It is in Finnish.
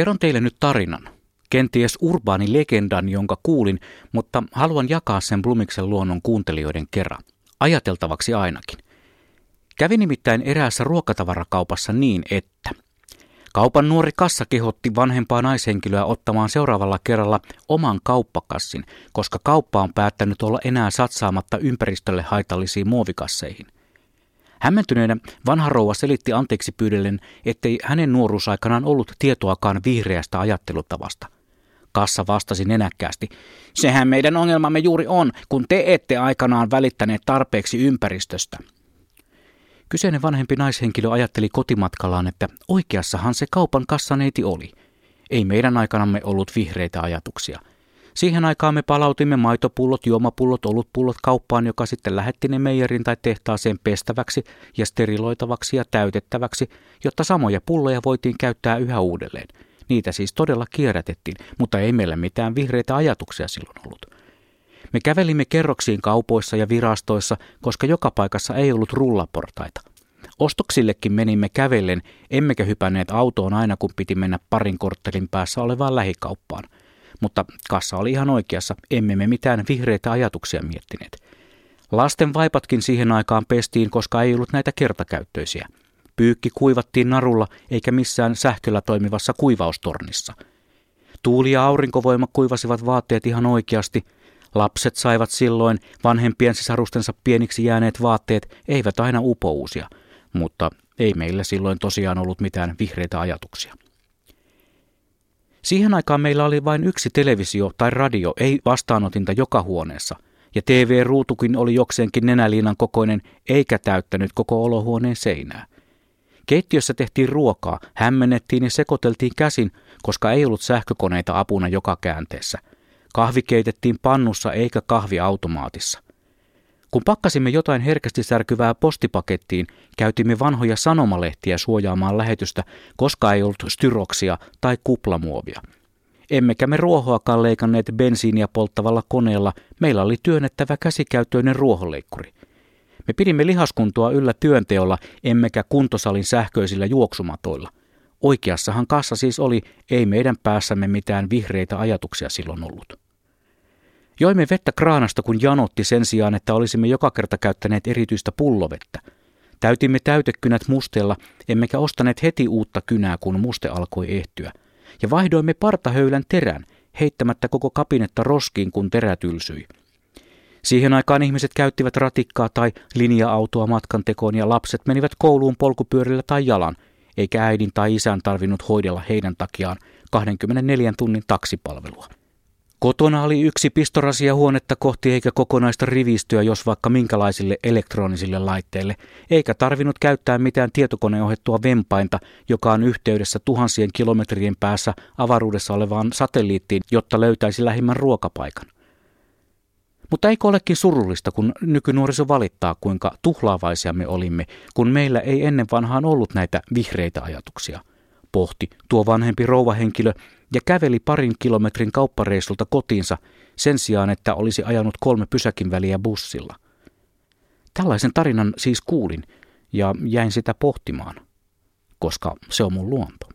Kerron teille nyt tarinan. Kenties urbaani legendan, jonka kuulin, mutta haluan jakaa sen Blumiksen luonnon kuuntelijoiden kerran. Ajateltavaksi ainakin. Kävi nimittäin eräässä ruokatavarakaupassa niin, että kaupan nuori kassa kehotti vanhempaa naishenkilöä ottamaan seuraavalla kerralla oman kauppakassin, koska kauppa on päättänyt olla enää satsaamatta ympäristölle haitallisiin muovikasseihin – Hämmentyneenä vanha rouva selitti anteeksi pyydellen, ettei hänen nuoruusaikanaan ollut tietoakaan vihreästä ajattelutavasta. Kassa vastasi nenäkkäästi, sehän meidän ongelmamme juuri on, kun te ette aikanaan välittäneet tarpeeksi ympäristöstä. Kyseinen vanhempi naishenkilö ajatteli kotimatkallaan, että oikeassahan se kaupan kassaneiti oli. Ei meidän aikanamme ollut vihreitä ajatuksia – Siihen aikaan me palautimme maitopullot, juomapullot, olutpullot kauppaan, joka sitten lähetti ne meijerin tai tehtaaseen pestäväksi ja steriloitavaksi ja täytettäväksi, jotta samoja pulloja voitiin käyttää yhä uudelleen. Niitä siis todella kierrätettiin, mutta ei meillä mitään vihreitä ajatuksia silloin ollut. Me kävelimme kerroksiin kaupoissa ja virastoissa, koska joka paikassa ei ollut rullaportaita. Ostoksillekin menimme kävellen, emmekä hypänneet autoon aina kun piti mennä parin korttelin päässä olevaan lähikauppaan – mutta kassa oli ihan oikeassa, emme me mitään vihreitä ajatuksia miettineet. Lasten vaipatkin siihen aikaan pestiin, koska ei ollut näitä kertakäyttöisiä. Pyykki kuivattiin narulla eikä missään sähköllä toimivassa kuivaustornissa. Tuuli ja aurinkovoima kuivasivat vaatteet ihan oikeasti. Lapset saivat silloin vanhempien sisarustensa pieniksi jääneet vaatteet, eivät aina upouusia, mutta ei meillä silloin tosiaan ollut mitään vihreitä ajatuksia. Siihen aikaan meillä oli vain yksi televisio tai radio, ei vastaanotinta joka huoneessa, ja TV-ruutukin oli jokseenkin nenäliinan kokoinen eikä täyttänyt koko olohuoneen seinää. Keittiössä tehtiin ruokaa, hämmennettiin ja sekoiteltiin käsin, koska ei ollut sähkökoneita apuna joka käänteessä. Kahvi keitettiin pannussa eikä kahviautomaatissa. Kun pakkasimme jotain herkästi särkyvää postipakettiin, käytimme vanhoja sanomalehtiä suojaamaan lähetystä, koska ei ollut styroksia tai kuplamuovia. Emmekä me ruohoakaan leikanneet bensiiniä polttavalla koneella, meillä oli työnnettävä käsikäyttöinen ruohonleikkuri. Me pidimme lihaskuntoa yllä työnteolla, emmekä kuntosalin sähköisillä juoksumatoilla. Oikeassahan kassa siis oli, ei meidän päässämme mitään vihreitä ajatuksia silloin ollut. Joimme vettä kraanasta, kun janotti sen sijaan, että olisimme joka kerta käyttäneet erityistä pullovettä. Täytimme täytekynät musteella, emmekä ostaneet heti uutta kynää, kun muste alkoi ehtyä. Ja vaihdoimme partahöylän terän, heittämättä koko kapinetta roskiin, kun terä tylsyi. Siihen aikaan ihmiset käyttivät ratikkaa tai linja-autoa matkantekoon ja lapset menivät kouluun polkupyörillä tai jalan, eikä äidin tai isän tarvinnut hoidella heidän takiaan 24 tunnin taksipalvelua. Kotona oli yksi pistorasia huonetta kohti eikä kokonaista rivistöä, jos vaikka minkälaisille elektronisille laitteille, eikä tarvinnut käyttää mitään tietokoneohjettua vempainta, joka on yhteydessä tuhansien kilometrien päässä avaruudessa olevaan satelliittiin, jotta löytäisi lähimmän ruokapaikan. Mutta eikö olekin surullista, kun nykynuoriso valittaa, kuinka tuhlaavaisia me olimme, kun meillä ei ennen vanhaan ollut näitä vihreitä ajatuksia – pohti tuo vanhempi rouvahenkilö ja käveli parin kilometrin kauppareissulta kotiinsa sen sijaan, että olisi ajanut kolme pysäkin väliä bussilla. Tällaisen tarinan siis kuulin ja jäin sitä pohtimaan, koska se on mun luonto.